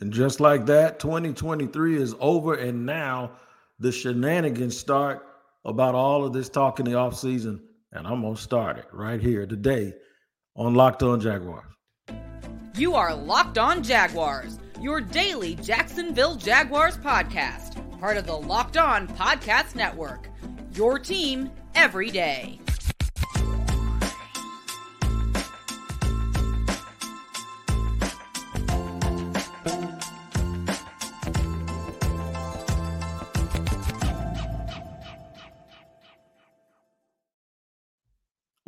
And just like that, 2023 is over. And now the shenanigans start about all of this talk in the offseason. And I'm going to start it right here today on Locked On Jaguars. You are Locked On Jaguars, your daily Jacksonville Jaguars podcast, part of the Locked On Podcast Network. Your team every day.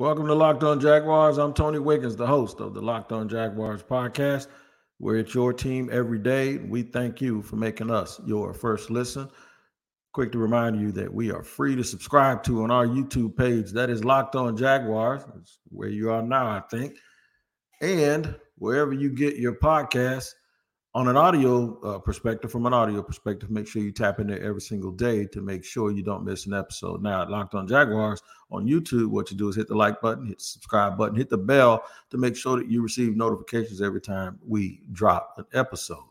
Welcome to Locked On Jaguars. I'm Tony Wiggins, the host of the Locked On Jaguars podcast, where it's your team every day. We thank you for making us your first listen. Quick to remind you that we are free to subscribe to on our YouTube page. That is Locked On Jaguars. Where you are now, I think. And wherever you get your podcasts, on an audio uh, perspective, from an audio perspective, make sure you tap in there every single day to make sure you don't miss an episode. Now, at Locked On Jaguars on YouTube, what you do is hit the like button, hit the subscribe button, hit the bell to make sure that you receive notifications every time we drop an episode.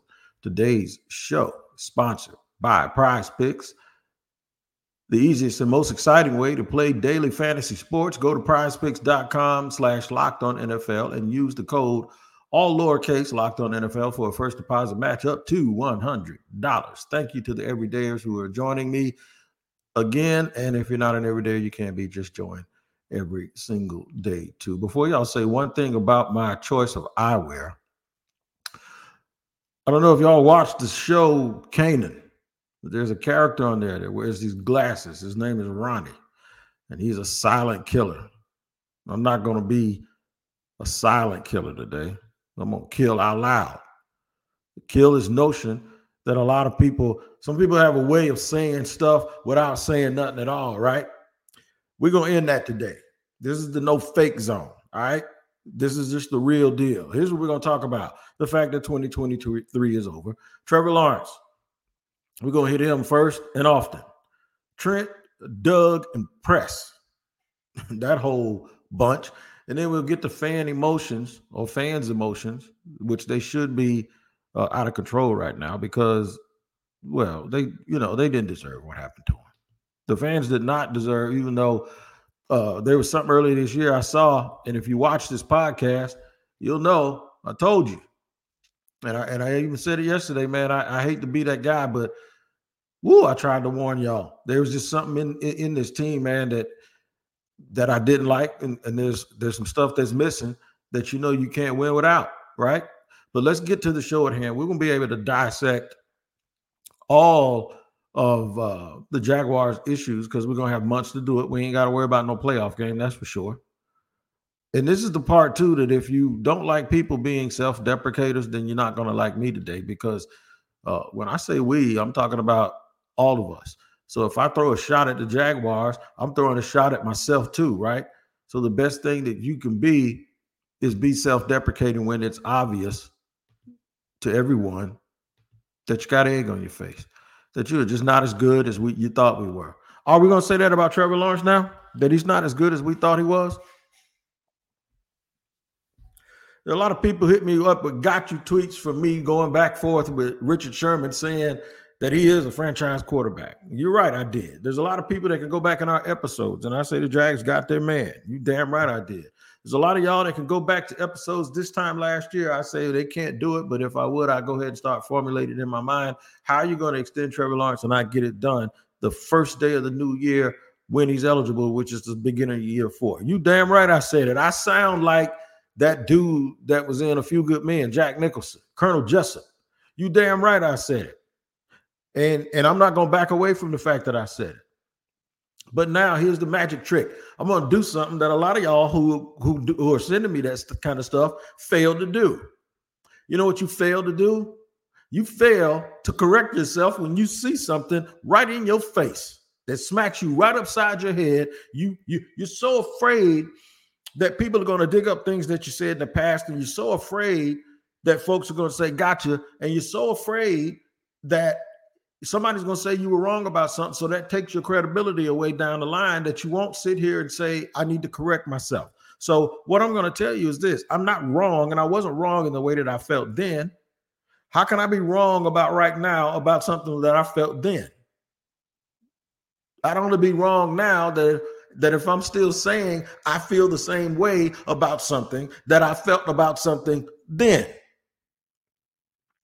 Today's show sponsored by Prize Picks. The easiest and most exciting way to play daily fantasy sports. Go to prizepicks.com slash locked on NFL and use the code all lowercase locked on NFL for a first deposit match up to $100. Thank you to the everydayers who are joining me again. And if you're not an everyday, you can't be, just join every single day too. Before y'all say one thing about my choice of eyewear, I don't know if y'all watched the show Kanan, but there's a character on there that wears these glasses. His name is Ronnie, and he's a silent killer. I'm not going to be a silent killer today. I'm gonna kill out loud. Kill this notion that a lot of people, some people have a way of saying stuff without saying nothing at all, right? We're gonna end that today. This is the no fake zone. All right. This is just the real deal. Here's what we're gonna talk about: the fact that 2023 is over. Trevor Lawrence. We're gonna hit him first and often. Trent, Doug, and Press. that whole bunch. And then we'll get to fan emotions or fans' emotions, which they should be uh, out of control right now because, well, they, you know, they didn't deserve what happened to them. The fans did not deserve, even though uh, there was something earlier this year I saw. And if you watch this podcast, you'll know I told you. And I and I even said it yesterday, man. I, I hate to be that guy, but woo, I tried to warn y'all. There was just something in, in, in this team, man, that that I didn't like, and, and there's there's some stuff that's missing that you know you can't win without, right? But let's get to the show at hand. We're gonna be able to dissect all of uh, the Jaguars' issues because we're gonna have months to do it. We ain't got to worry about no playoff game, that's for sure. And this is the part too that if you don't like people being self-deprecators, then you're not gonna like me today because uh, when I say we, I'm talking about all of us. So if I throw a shot at the Jaguars, I'm throwing a shot at myself too, right? So the best thing that you can be is be self-deprecating when it's obvious to everyone that you got egg on your face, that you're just not as good as we you thought we were. Are we gonna say that about Trevor Lawrence now? That he's not as good as we thought he was? There are a lot of people hit me up with got you tweets from me going back forth with Richard Sherman saying that he is a franchise quarterback. You're right, I did. There's a lot of people that can go back in our episodes, and I say the Jags got their man. You damn right I did. There's a lot of y'all that can go back to episodes this time last year. I say they can't do it, but if I would, I'd go ahead and start formulating in my mind how you're you going to extend Trevor Lawrence and I get it done the first day of the new year when he's eligible, which is the beginning of year four. You damn right I said it. I sound like that dude that was in A Few Good Men, Jack Nicholson, Colonel Jessep. You damn right I said it. And and I'm not going to back away from the fact that I said it. But now here's the magic trick. I'm going to do something that a lot of y'all who who, do, who are sending me that kind of stuff fail to do. You know what you fail to do? You fail to correct yourself when you see something right in your face that smacks you right upside your head. You you you're so afraid that people are going to dig up things that you said in the past, and you're so afraid that folks are going to say "gotcha," and you're so afraid that somebody's going to say you were wrong about something. So that takes your credibility away down the line that you won't sit here and say, I need to correct myself. So what I'm going to tell you is this I'm not wrong, and I wasn't wrong in the way that I felt then. How can I be wrong about right now about something that I felt then? I don't want to be wrong now that that if I'm still saying I feel the same way about something that I felt about something then.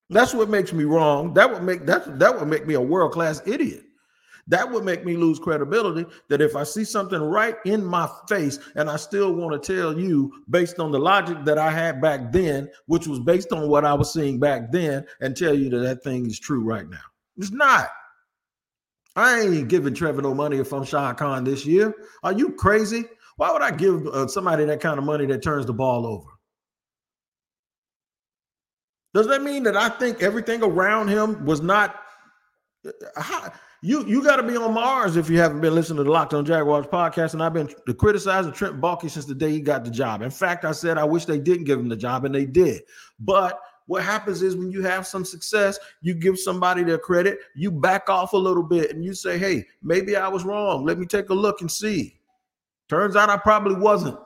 That's what makes me wrong. That would make that that would make me a world class idiot. That would make me lose credibility. That if I see something right in my face and I still want to tell you based on the logic that I had back then, which was based on what I was seeing back then, and tell you that that thing is true right now, it's not. I ain't giving Trevor no money if I'm Shad Khan this year. Are you crazy? Why would I give uh, somebody that kind of money that turns the ball over? Does that mean that I think everything around him was not? You you got to be on Mars if you haven't been listening to the Locked On Jaguars podcast. And I've been criticizing Trent Baalke since the day he got the job. In fact, I said I wish they didn't give him the job, and they did. But what happens is when you have some success, you give somebody their credit, you back off a little bit, and you say, "Hey, maybe I was wrong. Let me take a look and see." Turns out I probably wasn't.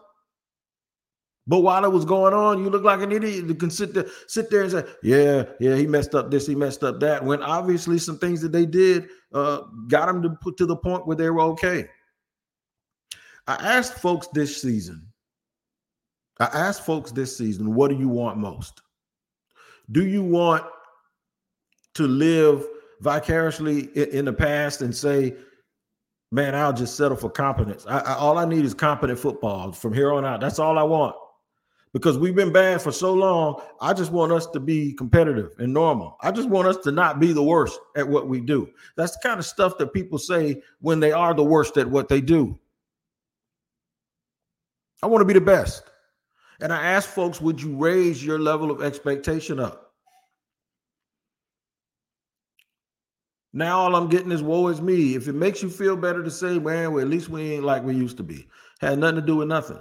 But while it was going on, you look like an idiot. You can sit there, sit there and say, "Yeah, yeah, he messed up this, he messed up that." When obviously some things that they did uh, got them to put to the point where they were okay. I asked folks this season. I asked folks this season, "What do you want most? Do you want to live vicariously in, the past and say?" Man, I'll just settle for competence. I, I, all I need is competent football from here on out. That's all I want because we've been bad for so long. I just want us to be competitive and normal. I just want us to not be the worst at what we do. That's the kind of stuff that people say when they are the worst at what they do. I want to be the best. And I ask folks, would you raise your level of expectation up? Now all I'm getting is woe is me. If it makes you feel better to say, man, well, at least we ain't like we used to be. Had nothing to do with nothing.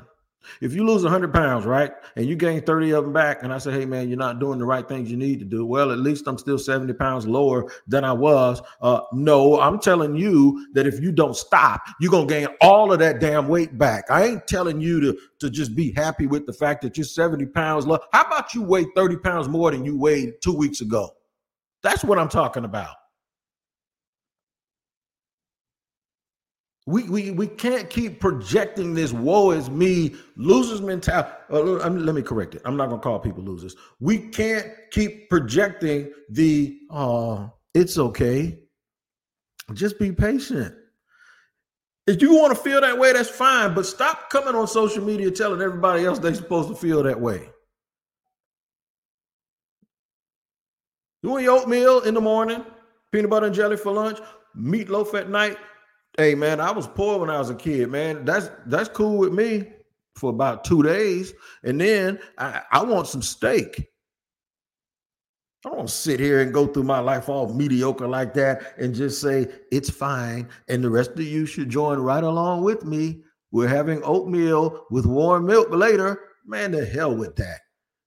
If you lose 100 pounds, right, and you gain 30 of them back, and I say, hey, man, you're not doing the right things you need to do, well, at least I'm still 70 pounds lower than I was. Uh, no, I'm telling you that if you don't stop, you're going to gain all of that damn weight back. I ain't telling you to, to just be happy with the fact that you're 70 pounds low. How about you weigh 30 pounds more than you weighed two weeks ago? That's what I'm talking about. We, we, we can't keep projecting this woe is me losers mentality. Uh, let me correct it. I'm not going to call people losers. We can't keep projecting the, it's okay. Just be patient. If you want to feel that way, that's fine. But stop coming on social media telling everybody else they're supposed to feel that way. You want your oatmeal in the morning, peanut butter and jelly for lunch, meatloaf at night. Hey man, I was poor when I was a kid, man. That's that's cool with me for about two days. And then I, I want some steak. I don't sit here and go through my life all mediocre like that and just say it's fine. And the rest of you should join right along with me. We're having oatmeal with warm milk later. Man, the hell with that.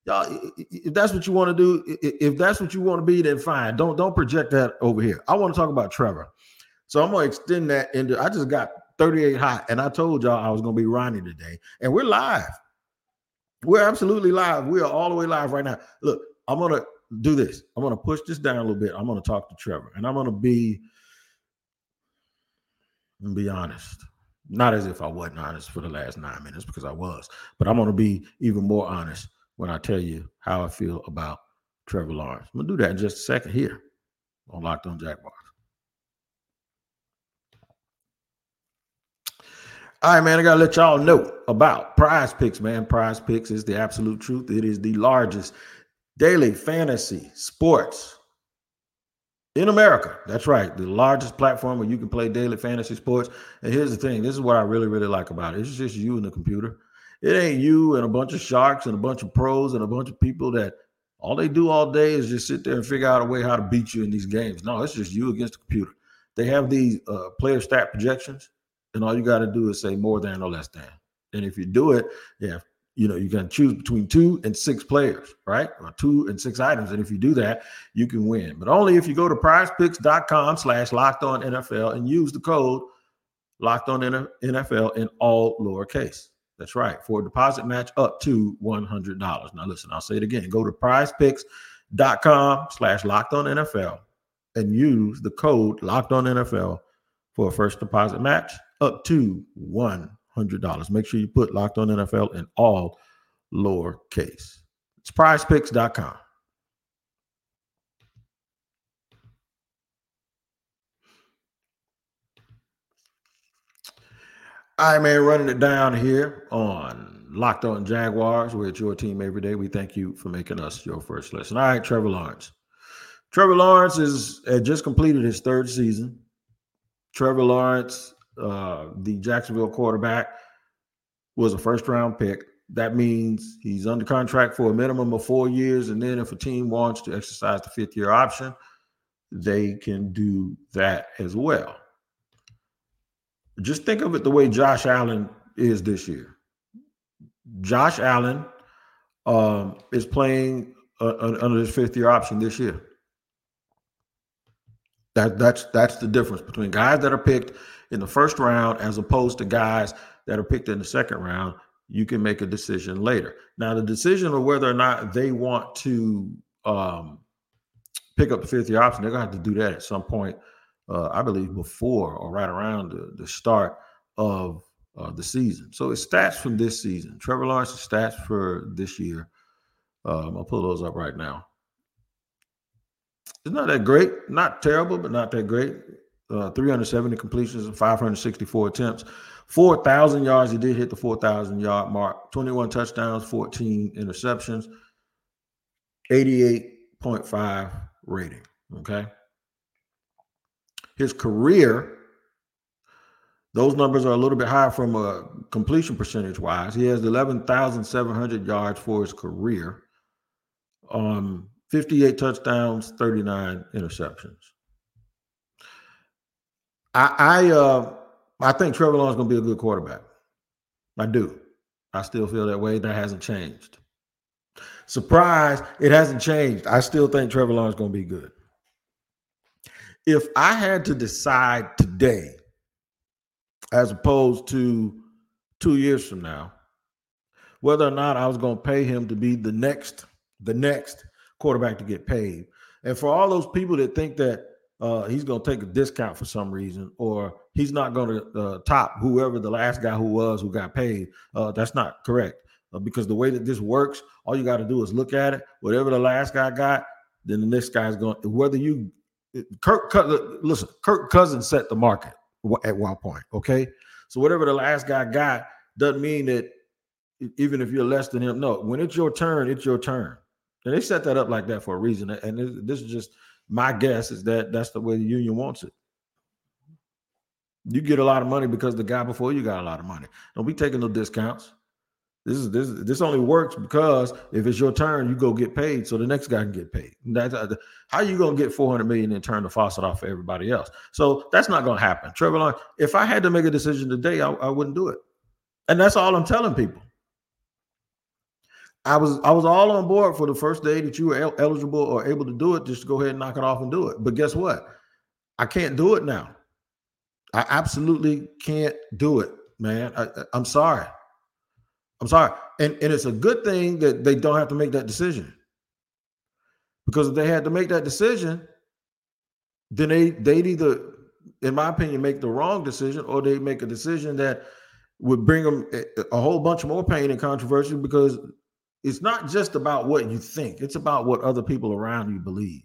Y'all, if that's what you want to do, if that's what you want to be, then fine. Don't don't project that over here. I want to talk about Trevor. So I'm gonna extend that into. I just got 38 hot, and I told y'all I was gonna be Ronnie today, and we're live. We're absolutely live. We are all the way live right now. Look, I'm gonna do this. I'm gonna push this down a little bit. I'm gonna talk to Trevor, and I'm gonna be, and be honest. Not as if I wasn't honest for the last nine minutes, because I was, but I'm gonna be even more honest when I tell you how I feel about Trevor Lawrence. I'm gonna do that in just a second here on Locked On Jaguars. All right, man. I gotta let y'all know about Prize Picks, man. Prize Picks is the absolute truth. It is the largest daily fantasy sports in America. That's right. The largest platform where you can play daily fantasy sports. And here's the thing: this is what I really, really like about it. It's just you and the computer. It ain't you and a bunch of sharks and a bunch of pros and a bunch of people that all they do all day is just sit there and figure out a way how to beat you in these games. No, it's just you against the computer. They have these uh, player stat projections and all you got to do is say more than or less than. And if you do it, yeah, you know, you can choose between two and six players, right? Or two and six items. And if you do that, you can win. But only if you go to prizepicks.com slash locked on NFL and use the code locked on NFL in all lowercase. That's right. For a deposit match up to $100. Now, listen, I'll say it again. Go to prize PrizePicks.com slash locked on NFL and use the code locked on NFL for a first deposit match up to $100. Make sure you put locked on NFL in all lowercase. It's prizepicks.com. All right, man, running it down here on Locked On Jaguars. We're at your team every day. We thank you for making us your first listen. All right, Trevor Lawrence. Trevor Lawrence is had just completed his third season. Trevor Lawrence, uh, the Jacksonville quarterback, was a first round pick. That means he's under contract for a minimum of four years. And then if a team wants to exercise the fifth year option, they can do that as well. Just think of it the way Josh Allen is this year. Josh Allen um, is playing uh, under his fifth year option this year. That that's that's the difference between guys that are picked in the first round as opposed to guys that are picked in the second round. You can make a decision later. Now, the decision of whether or not they want to um, pick up the fifth year option, they're gonna have to do that at some point uh, I believe, before or right around the, the start of uh, the season. So it's stats from this season. Trevor Lawrence's stats for this year. Um, I'll pull those up right now. It's not that great, not terrible, but not that great. Uh, 370 completions and 564 attempts. 4,000 yards. He did hit the 4,000 yard mark. 21 touchdowns, 14 interceptions, 88.5 rating. Okay. His career, those numbers are a little bit higher from a completion percentage wise. He has 11,700 yards for his career, um, 58 touchdowns, 39 interceptions. I I, uh, I think Trevor Lawrence to be a good quarterback. I do. I still feel that way. That hasn't changed. Surprise, it hasn't changed. I still think Trevor Lawrence to be good if I had to decide today, as opposed to two years from now, whether or not I was going to pay him to be the next, the next quarterback to get paid, and for all those people that think that uh, he's going to take a discount for some reason, or he's not going to uh, top whoever the last guy who was who got paid, uh, that's not correct. Uh, because the way that this works, all you got to do is look at it. Whatever the last guy got, then the next guy's going. Whether you Kirk, listen, Kirk Cousins set the market at one point. Okay, so whatever the last guy got doesn't mean that even if you're less than him. No, when it's your turn, it's your turn, and they set that up like that for a reason. And this is just my guess is that that's the way the union wants it. You get a lot of money because the guy before you got a lot of money. Don't be taking no discounts. This is this this only works because if it's your turn, you go get paid, so the next guy can get paid. That's uh, how you gonna get 400 million and turn the faucet off for everybody else. So that's not gonna happen. Trevor if I had to make a decision today, I, I wouldn't do it, and that's all I'm telling people. I was I was all on board for the first day that you were el- eligible or able to do it, just go ahead and knock it off and do it. But guess what? I can't do it now. I absolutely can't do it, man. I, I'm sorry. I'm sorry. And, and it's a good thing that they don't have to make that decision. Because if they had to make that decision, then they they'd either, in my opinion, make the wrong decision or they make a decision that would bring them a whole bunch more pain and controversy because it's not just about what you think, it's about what other people around you believe.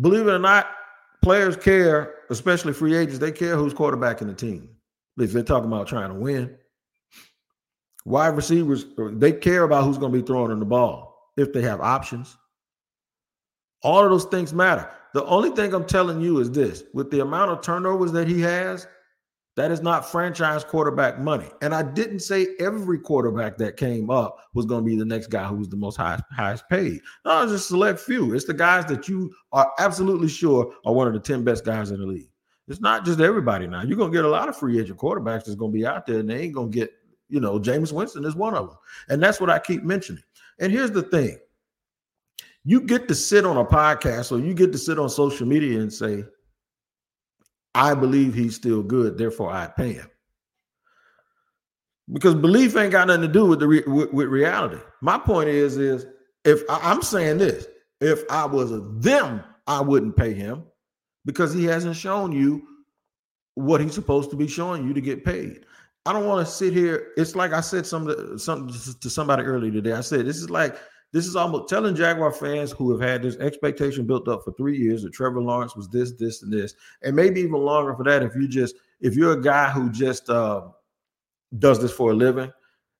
Believe it or not, players care, especially free agents, they care who's quarterbacking the team. If they're talking about trying to win. Wide receivers, they care about who's going to be throwing in the ball if they have options. All of those things matter. The only thing I'm telling you is this with the amount of turnovers that he has, that is not franchise quarterback money. And I didn't say every quarterback that came up was going to be the next guy who was the most highest, highest paid. No, it's just select few. It's the guys that you are absolutely sure are one of the 10 best guys in the league. It's not just everybody now. You're going to get a lot of free agent quarterbacks that's going to be out there and they ain't going to get you know, Jameis Winston is one of them. And that's what I keep mentioning. And here's the thing you get to sit on a podcast or you get to sit on social media and say, I believe he's still good, therefore I'd pay him. Because belief ain't got nothing to do with the re- with, with reality. My point is, is if I, am saying this, if I was them, I wouldn't pay him because he hasn't shown you what he's supposed to be showing you to get paid. I don't want to sit here. It's like I said something, something to somebody earlier today. I said this is like this is almost telling Jaguar fans who have had this expectation built up for three years that Trevor Lawrence was this, this, and this, and maybe even longer for that. If you just if you're a guy who just uh, does this for a living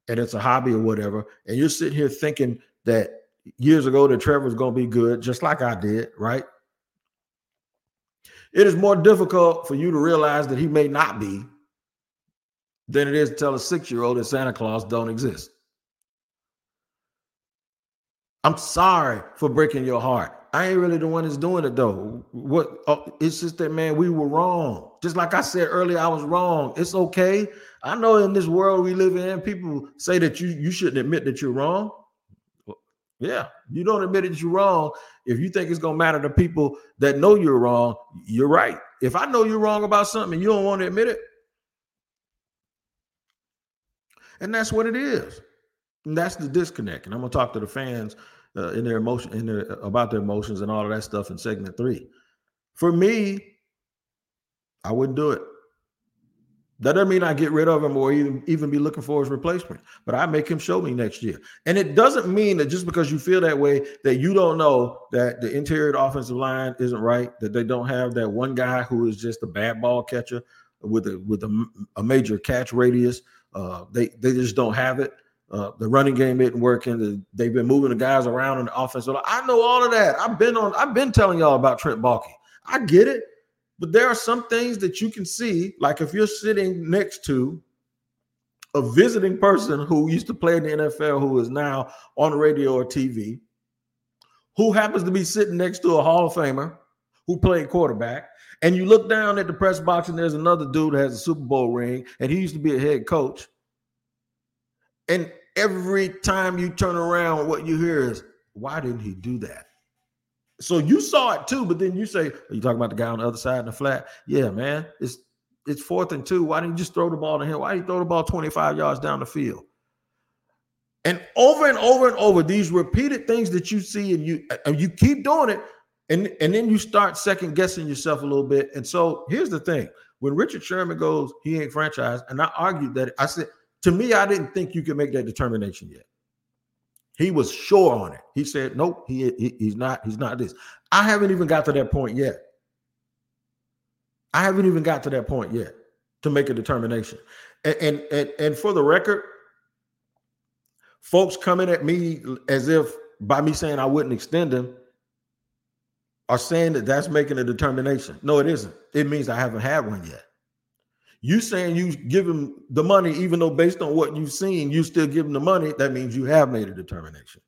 and it's a hobby or whatever, and you're sitting here thinking that years ago that Trevor's going to be good, just like I did, right? It is more difficult for you to realize that he may not be than it is to tell a six year old that Santa Claus don't exist. I'm sorry for breaking your heart. I ain't really the one that's doing it though. What oh, it's just that man, we were wrong. Just like I said earlier, I was wrong. It's okay. I know in this world we live in, people say that you you shouldn't admit that you're wrong. Yeah, you don't admit that you're wrong. If you think it's gonna matter to people that know you're wrong, you're right. If I know you're wrong about something and you don't want to admit it, and that's what it is. And that's the disconnect. And I'm gonna talk to the fans uh, in their emotion, in their about their emotions and all of that stuff in segment three. For me, I wouldn't do it. That doesn't mean I get rid of him or even, even be looking for his replacement, but I make him show me next year. And it doesn't mean that just because you feel that way that you don't know that the interior offensive line isn't right, that they don't have that one guy who is just a bad ball catcher with a with a, a major catch radius uh, they they just don't have it. Uh, the running game isn't working. The, they've been moving the guys around in the offense. I know all of that. I've been on. I've been telling y'all about Trent Baalke. I get it, but there are some things that you can see. Like if you're sitting next to a visiting person who used to play in the NFL, who is now on radio or TV, who happens to be sitting next to a Hall of Famer who played quarterback, and you look down at the press box, and there's another dude that has a Super Bowl ring, and he used to be a head coach. And every time you turn around, what you hear is, why didn't he do that? So you saw it too, but then you say, Are you talking about the guy on the other side in the flat? Yeah, man. It's it's fourth and two. Why didn't you just throw the ball to him? Why did you throw the ball 25 yards down the field? And over and over and over, these repeated things that you see and you and you keep doing it, and, and then you start second guessing yourself a little bit. And so here's the thing when Richard Sherman goes, he ain't franchised. And I argued that I said, to me, I didn't think you could make that determination yet. He was sure on it. He said, nope, he, he, he's not, he's not this. I haven't even got to that point yet. I haven't even got to that point yet to make a determination. And, and, and, and for the record, folks coming at me as if by me saying I wouldn't extend him, are saying that that's making a determination. No, it isn't. It means I haven't had one yet. You saying you give him the money, even though based on what you've seen, you still give him the money, that means you have made a determination.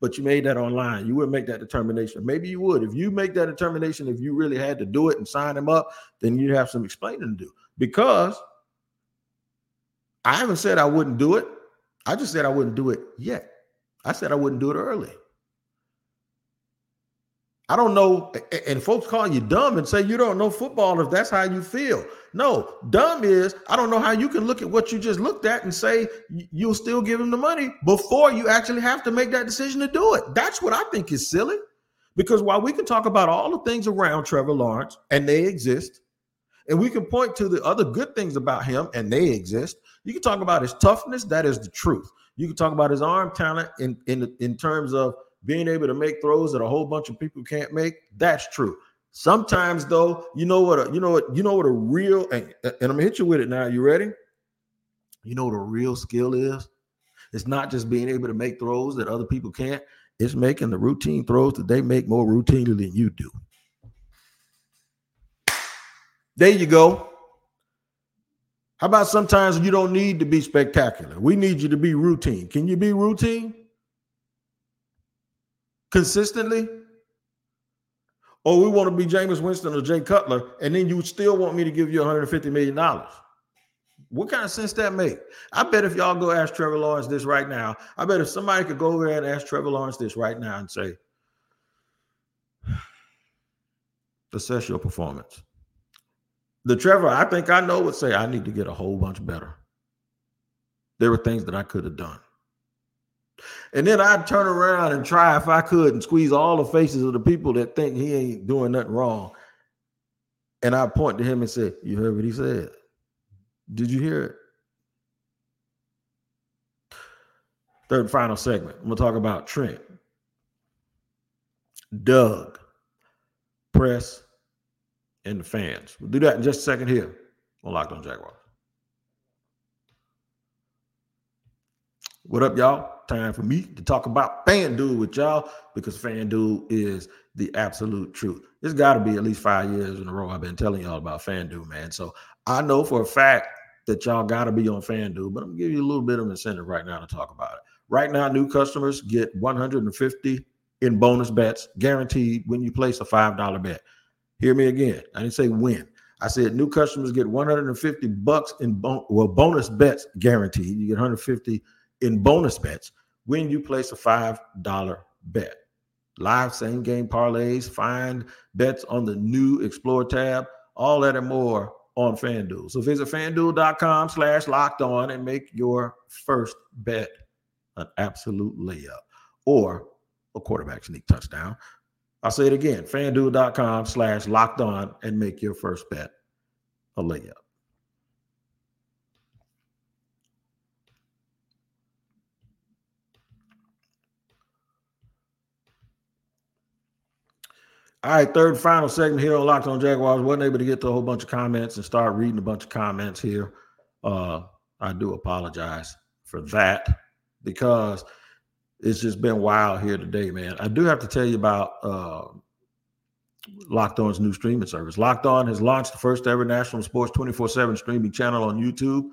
But you made that online. You wouldn't make that determination. Maybe you would. If you make that determination, if you really had to do it and sign him up, then you'd have some explaining to do. Because I haven't said I wouldn't do it. I just said I wouldn't do it yet. I said I wouldn't do it early. I don't know, and folks call you dumb and say you don't know football if that's how you feel. No, dumb is I don't know how you can look at what you just looked at and say you'll still give him the money before you actually have to make that decision to do it. That's what I think is silly. Because while we can talk about all the things around Trevor Lawrence and they exist, and we can point to the other good things about him and they exist, you can talk about his toughness, that is the truth. You can talk about his arm talent in in in terms of being able to make throws that a whole bunch of people can't make, that's true. Sometimes though, you know what a, you know what you know what a real and, and I'm gonna hit you with it now. You ready? You know what a real skill is? It's not just being able to make throws that other people can't. It's making the routine throws that they make more routinely than you do. There you go. How about sometimes you don't need to be spectacular? We need you to be routine. Can you be routine? Consistently? Or we want to be Jameis Winston or Jay Cutler, and then you still want me to give you $150 million. What kind of sense that make? I bet if y'all go ask Trevor Lawrence this right now, I bet if somebody could go over there and ask Trevor Lawrence this right now and say, assess your performance. The Trevor, I think I know would say, I need to get a whole bunch better. There were things that I could have done. And then I'd turn around and try if I could and squeeze all the faces of the people that think he ain't doing nothing wrong. And I point to him and say, You heard what he said? Did you hear it? Third final segment. I'm gonna talk about Trent, Doug, press, and the fans. We'll do that in just a second here on Locked on Jaguars. What up, y'all? Time for me to talk about FanDuel with y'all because FanDuel is the absolute truth. It's got to be at least five years in a row I've been telling y'all about FanDuel, man. So I know for a fact that y'all got to be on FanDuel, but I'm gonna give you a little bit of incentive right now to talk about it. Right now, new customers get 150 in bonus bets guaranteed when you place a $5 bet. Hear me again. I didn't say when. I said new customers get 150 bucks in bon- well bonus bets guaranteed. You get 150 in bonus bets when you place a $5 bet. Live same game parlays, find bets on the new Explore tab, all that and more on FanDuel. So visit fanduel.com slash locked on and make your first bet an absolute layup or a quarterback sneak touchdown. I'll say it again fanduel.com slash locked on and make your first bet a layup. All right, third final segment here on Locked on Jaguars. Wasn't able to get to a whole bunch of comments and start reading a bunch of comments here. Uh, I do apologize for that because it's just been wild here today, man. I do have to tell you about uh, Locked On's new streaming service. Locked On has launched the first ever national sports 24 7 streaming channel on YouTube.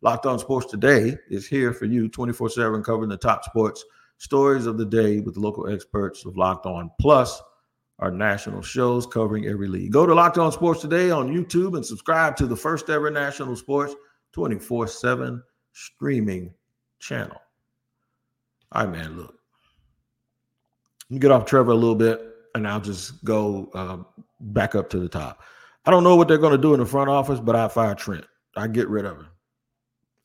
Locked On Sports Today is here for you 24 7, covering the top sports stories of the day with local experts of Locked On. Plus, our national shows covering every league. Go to Locked On Sports Today on YouTube and subscribe to the first ever national sports 24 7 streaming channel. All right, man, look. Get off Trevor a little bit and I'll just go uh, back up to the top. I don't know what they're going to do in the front office, but I fire Trent. I get rid of him.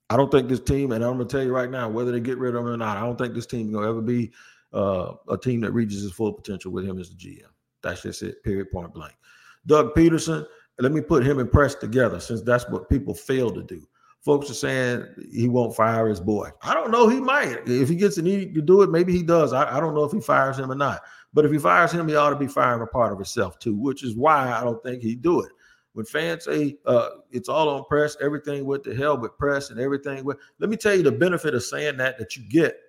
I don't think this team, and I'm going to tell you right now, whether they get rid of him or not, I don't think this team is going to ever be uh, a team that reaches its full potential with him as the GM. That's just it, period, point blank. Doug Pederson, let me put him and Press together since that's what people fail to do. Folks are saying he won't fire his boy. I don't know. He might. If he gets the need to do it, maybe he does. I, I don't know if he fires him or not. But if he fires him, he ought to be firing a part of himself too, which is why I don't think he'd do it. When fans say uh, it's all on press, everything with the hell with press and everything let me tell you the benefit of saying that that you get,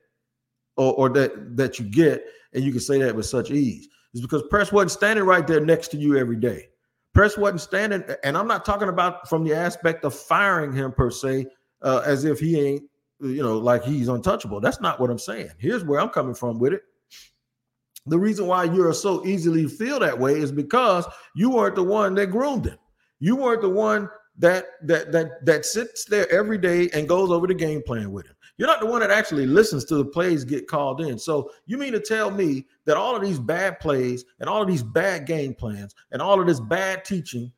or, or that that you get, and you can say that with such ease is because Press wasn't standing right there next to you every day. Press wasn't standing, and I'm not talking about from the aspect of firing him per se, uh, as if he ain't, you know, like he's untouchable. That's not what I'm saying. Here's where I'm coming from with it. The reason why you're so easily feel that way is because you weren't the one that groomed him. You weren't the one that that that that sits there every day and goes over the game plan with him. You're not the one that actually listens to the plays get called in. So you mean to tell me that all of these bad plays and all of these bad game plans and all of this bad teaching,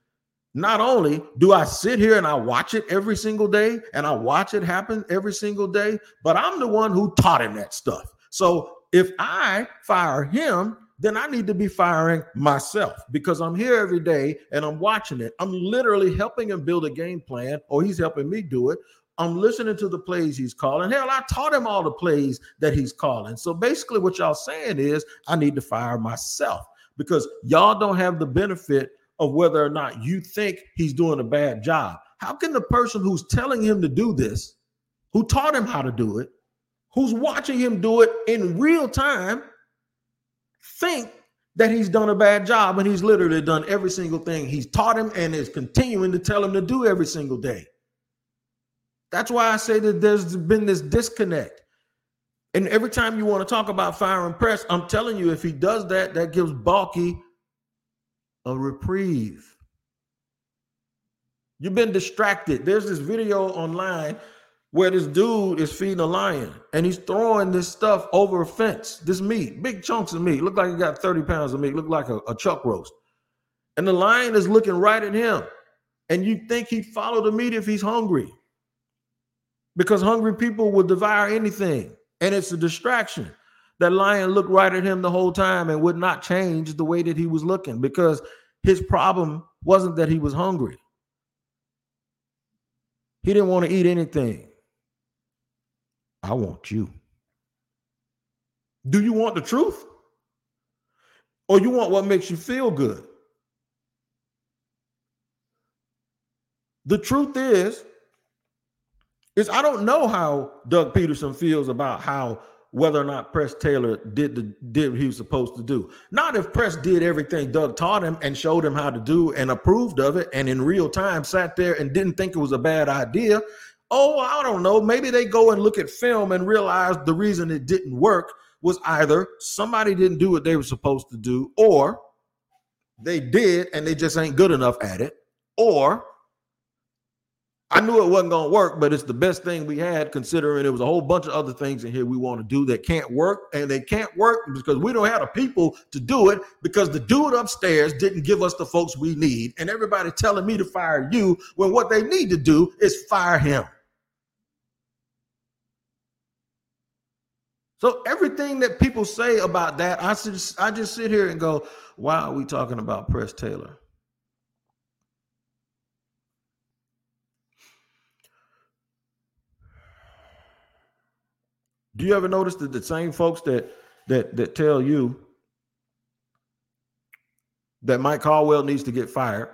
not only do I sit here and I watch it every single day and I watch it happen every single day, but I'm the one who taught him that stuff. So if I fire him, then I need to be firing myself because I'm here every day and I'm watching it. I'm literally helping him build a game plan, or he's helping me do it. I'm listening to the plays he's calling. Hell, I taught him all the plays that he's calling. So basically, what y'all saying is I need to fire myself because y'all don't have the benefit of whether or not you think he's doing a bad job. How can the person who's telling him to do this, who taught him how to do it, who's watching him do it in real time, think that he's done a bad job when he's literally done every single thing he's taught him and is continuing to tell him to do every single day? That's why I say that there's been this disconnect. And every time you want to talk about fire and press, I'm telling you, if he does that, that gives Baalke a reprieve. You've been distracted. There's this video online where this dude is feeding a lion and he's throwing this stuff over a fence, this meat, big chunks of meat. Look like he got 30 pounds of meat, look like a, a chuck roast. And the lion is looking right at him. And you think he'd follow the meat if he's hungry because hungry people will devour anything. And it's a distraction. That lion looked right at him the whole time and would not change the way that he was looking because his problem wasn't that he was hungry. He didn't want to eat anything. I want you. Do you want the truth? Or you want what makes you feel good? The truth is, I don't know how Doug Pederson feels about how whether or not Press Taylor did the did what he was supposed to do. Not if Press did everything Doug taught him and showed him how to do and approved of it and in real time sat there and didn't think it was a bad idea. Oh, I don't know. Maybe they go and look at film and realize the reason it didn't work was either somebody didn't do what they were supposed to do, or they did and they just ain't good enough at it, or I knew it wasn't going to work, but it's the best thing we had considering there was a whole bunch of other things in here we want to do that can't work. And they can't work because we don't have the people to do it because the dude upstairs didn't give us the folks we need. And everybody telling me to fire you when what they need to do is fire him. So everything that people say about that, I just I just sit here and go, why are we talking about Press Taylor? Do you ever notice that the same folks that that that tell you that Mike Caldwell needs to get fired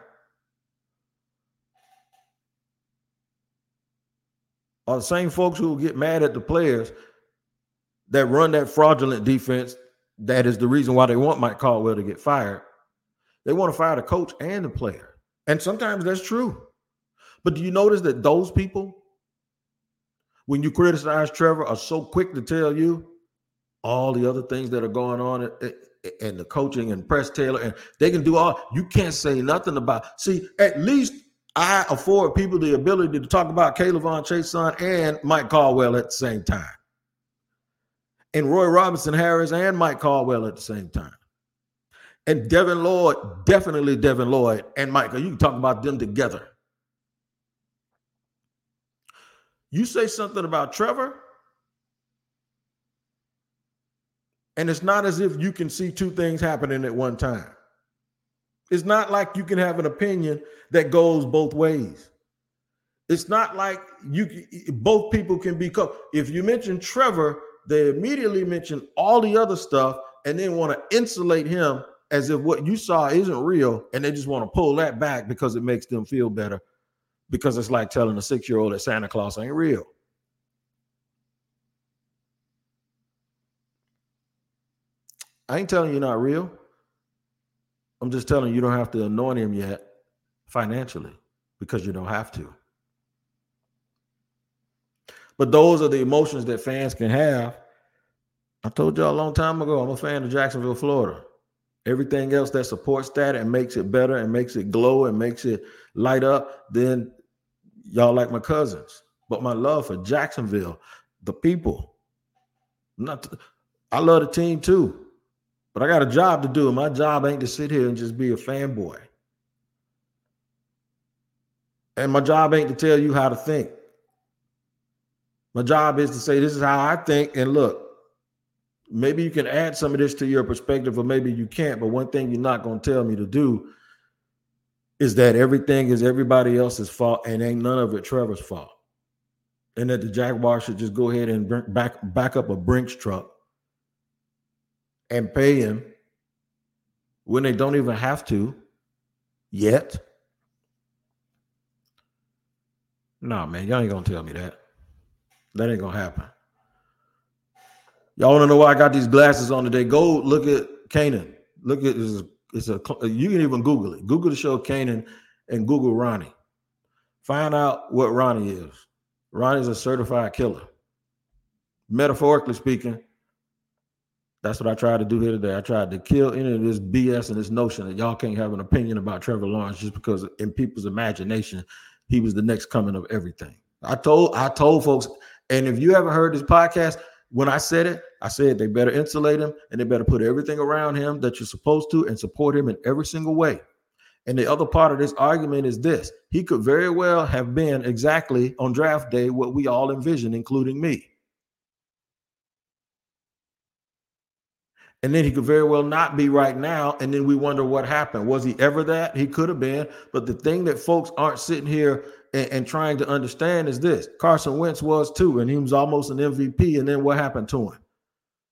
are the same folks who get mad at the players that run that fraudulent defense that is the reason why they want Mike Caldwell to get fired. They want to fire the coach and the player. And sometimes that's true. But do you notice that those people when you criticize Trevor, are so quick to tell you all the other things that are going on and the coaching and press Taylor, and they can do all. You can't say nothing about. See, at least I afford people the ability to talk about K'Lavon Chaisson and Mike Caldwell at the same time, and Roy Robertson-Harris and Mike Caldwell at the same time, and Devin Lloyd, definitely Devin Lloyd and Michael. You can talk about them together. You say something about Trevor, and it's not as if you can see two things happening at one time. It's not like you can have an opinion that goes both ways. It's not like you both people can be co- if you mention Trevor, they immediately mention all the other stuff and then want to insulate him as if what you saw isn't real and they just want to pull that back because it makes them feel better because it's like telling a six year old that Santa Claus ain't real. I ain't telling you not real. I'm just telling you you don't have to anoint him yet financially because you don't have to. But those are the emotions that fans can have. I told y'all a long time ago, I'm a fan of Jacksonville, Florida. Everything else that supports that and makes it better and makes it glow and makes it light up, then y'all like my cousins. But my love for Jacksonville, the people, not I love the team too, but I got a job to do. My job ain't to sit here and just be a fanboy. And my job ain't to tell you how to think. My job is to say, this is how I think. And look, maybe you can add some of this to your perspective, or maybe you can't. But one thing you're not going to tell me to do is that everything is everybody else's fault and ain't none of it Trevor's fault. And that the Jaguars should just go ahead and back back up a Brinks truck and pay him when they don't even have to yet. Nah, man, y'all ain't gonna tell me that. That ain't gonna happen. Y'all want to know why I got these glasses on today? Go look at Kanan. Look at this it's a you can even Google it. Google the show Kanan and Google Ronnie. Find out what Ronnie is. Ronnie's a certified killer. Metaphorically speaking, that's what I tried to do here today. I tried to kill any of this BS and this notion that y'all can't have an opinion about Trevor Lawrence just because in people's imagination he was the next coming of everything. I told I told folks, and if you ever heard this podcast, when I said it, I said they better insulate him and they better put everything around him that you're supposed to and support him in every single way. And the other part of this argument is this he could very well have been exactly on draft day what we all envisioned, including me. And then he could very well not be right now. And then we wonder what happened. Was he ever that? He could have been. But the thing that folks aren't sitting here and, and, trying to understand is this Carson Wentz was too, and he was almost an MVP. And then what happened to him?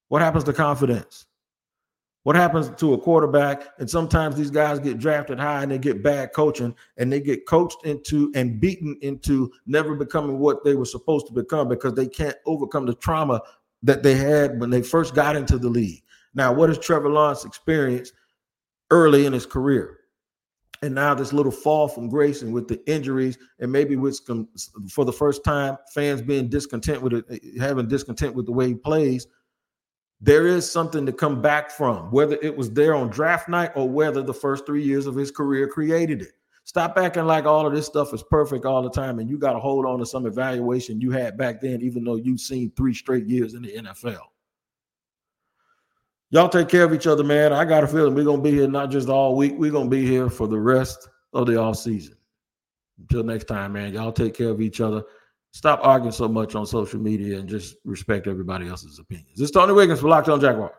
What happens to confidence? What happens to a quarterback? And sometimes these guys get drafted high and they get bad coaching and they get coached into and beaten into never becoming what they were supposed to become because they can't overcome the trauma that they had when they first got into the league. Now, what has Trevor Lawrence experienced early in his career? And now this little fall from grace and with the injuries, and maybe with some, for the first time, fans being discontent with it, having discontent with the way he plays. There is something to come back from, whether it was there on draft night or whether the first three years of his career created it. Stop acting like all of this stuff is perfect all the time, and you got to hold on to some evaluation you had back then, even though you've seen three straight years in the NFL. Y'all take care of each other, man. I got a feeling we're gonna be here not just all week, we're gonna be here for the rest of the off season. Until next time, man. Y'all take care of each other. Stop arguing so much on social media and just respect everybody else's opinions. This is Tony Wiggins for Locked On Jaguar.